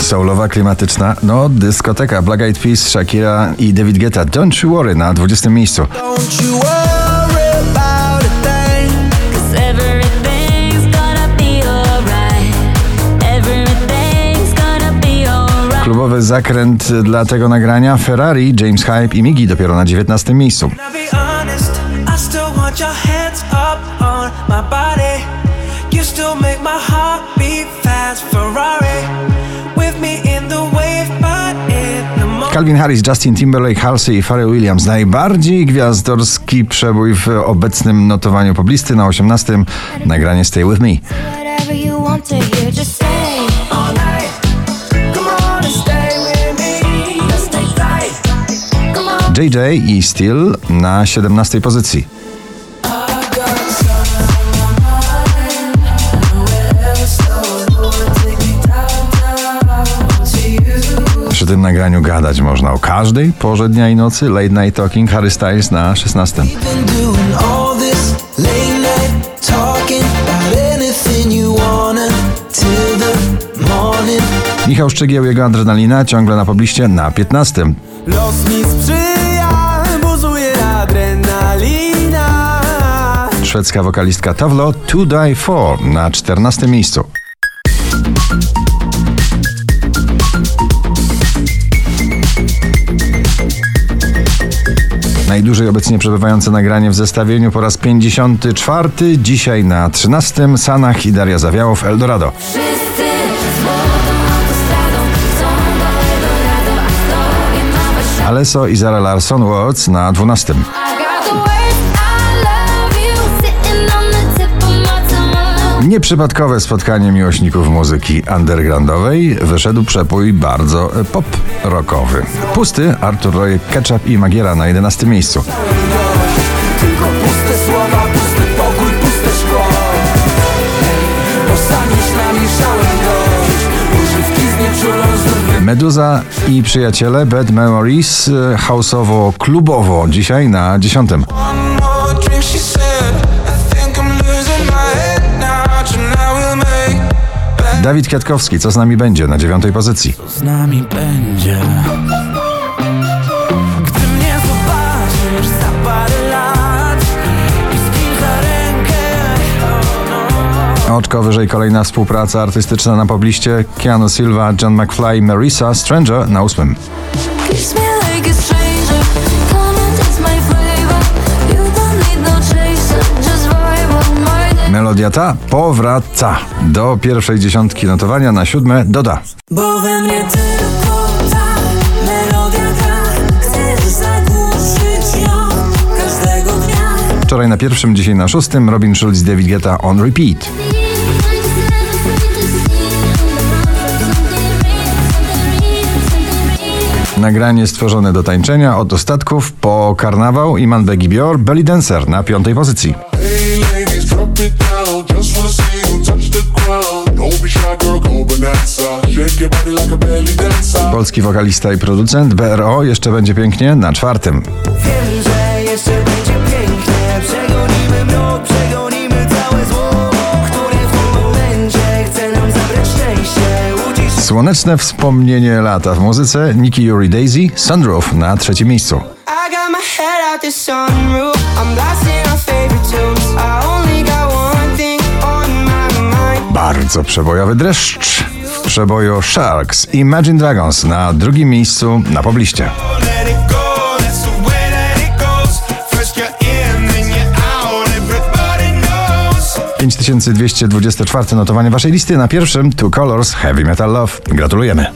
Soulowa, klimatyczna, no dyskoteka Black Eyed Peas, Shakira i David Guetta. Don't you worry na 20 miejscu. Klubowy zakręt dla tego nagrania Ferrari, James Hype i Migi dopiero na 19 miejscu. Calvin Harris, Justin Timberlake, Halsey i Pharrell Williams. Najbardziej gwiazdorski przebój w obecnym notowaniu poblisty na 18. Nagranie Stay With Me. JJ i Steel na 17 pozycji. Przy tym nagraniu gadać można o każdej porze dnia i nocy. Late Night Talking Harry Styles na 16. Been doing all this late night talking about anything you wanna till the morning. Michał Szczygieł, jego adrenalina ciągle na pobliście na 15. Los mi sprzyja, buzuje adrenalina. Szwedzka wokalistka Tavlo To Die For na 14 miejscu. Najdłużej obecnie przebywające nagranie w zestawieniu po raz 54. Dzisiaj na 13. Sanach i Daria Zawiałow Eldorado. Aleso i Zara Larsson Watts na 12. Nieprzypadkowe spotkanie miłośników muzyki undergroundowej wyszedł przepój bardzo pop-rockowy. Pusty Artur Rojek, Ketchup i Magiera na 11 miejscu. Tylko puste słowa, pusty pokój, puste szkło. Bo sam już namieszałem dość. Używki znieczulą znów Meduza i przyjaciele Bad Memories e, houseowo-klubowo dzisiaj na 10. Dawid Kwiatkowski, co z nami będzie na 9 pozycji. z nami będzie. Gdy mnie zobaczysz za parę lat i z kim za rękę. Oh no. Oczko wyżej kolejna współpraca artystyczna na pobliście Keanu Silva, John McFly, Marisa Stranger na 8. ta powraca do pierwszej dziesiątki notowania na siódme doda. Bo we mnie tylko ta melodia gra Chcesz zagłuszyć ją każdego dnia Wczoraj na pierwszym, dzisiaj na szóstym Robin Schulz David Guetta on repeat. Nagranie stworzone do tańczenia od ostatków po karnawał Iman Begi Bior Belly Dancer na piątej pozycji. Hey ladies, drop it down. Just wanna see you touch the ground. Don't be shy, girl, go bonanza. Shake your body like a belly dancer. Polski wokalista i producent BRO jeszcze będzie pięknie na czwartym. Wiem, że jeszcze będzie pięknie Przegonimy mrok, przegonimy całe zło Które w tym momencie chce nam zabrać szczęście Łudzisz Słoneczne wspomnienie lata w muzyce Nikki Yuri Daisy Sunroof na trzecim miejscu. I got my head out the sunroof I'm blasting Bardzo przebojowy dreszcz w przeboju Sharks Imagine Dragons na drugim miejscu na pobliście. let it go. That's the way that it goes. First you're in, then you're out. Everybody knows. 5224 notowanie waszej listy na pierwszym Two Colors Heavy Metal Love. Gratulujemy.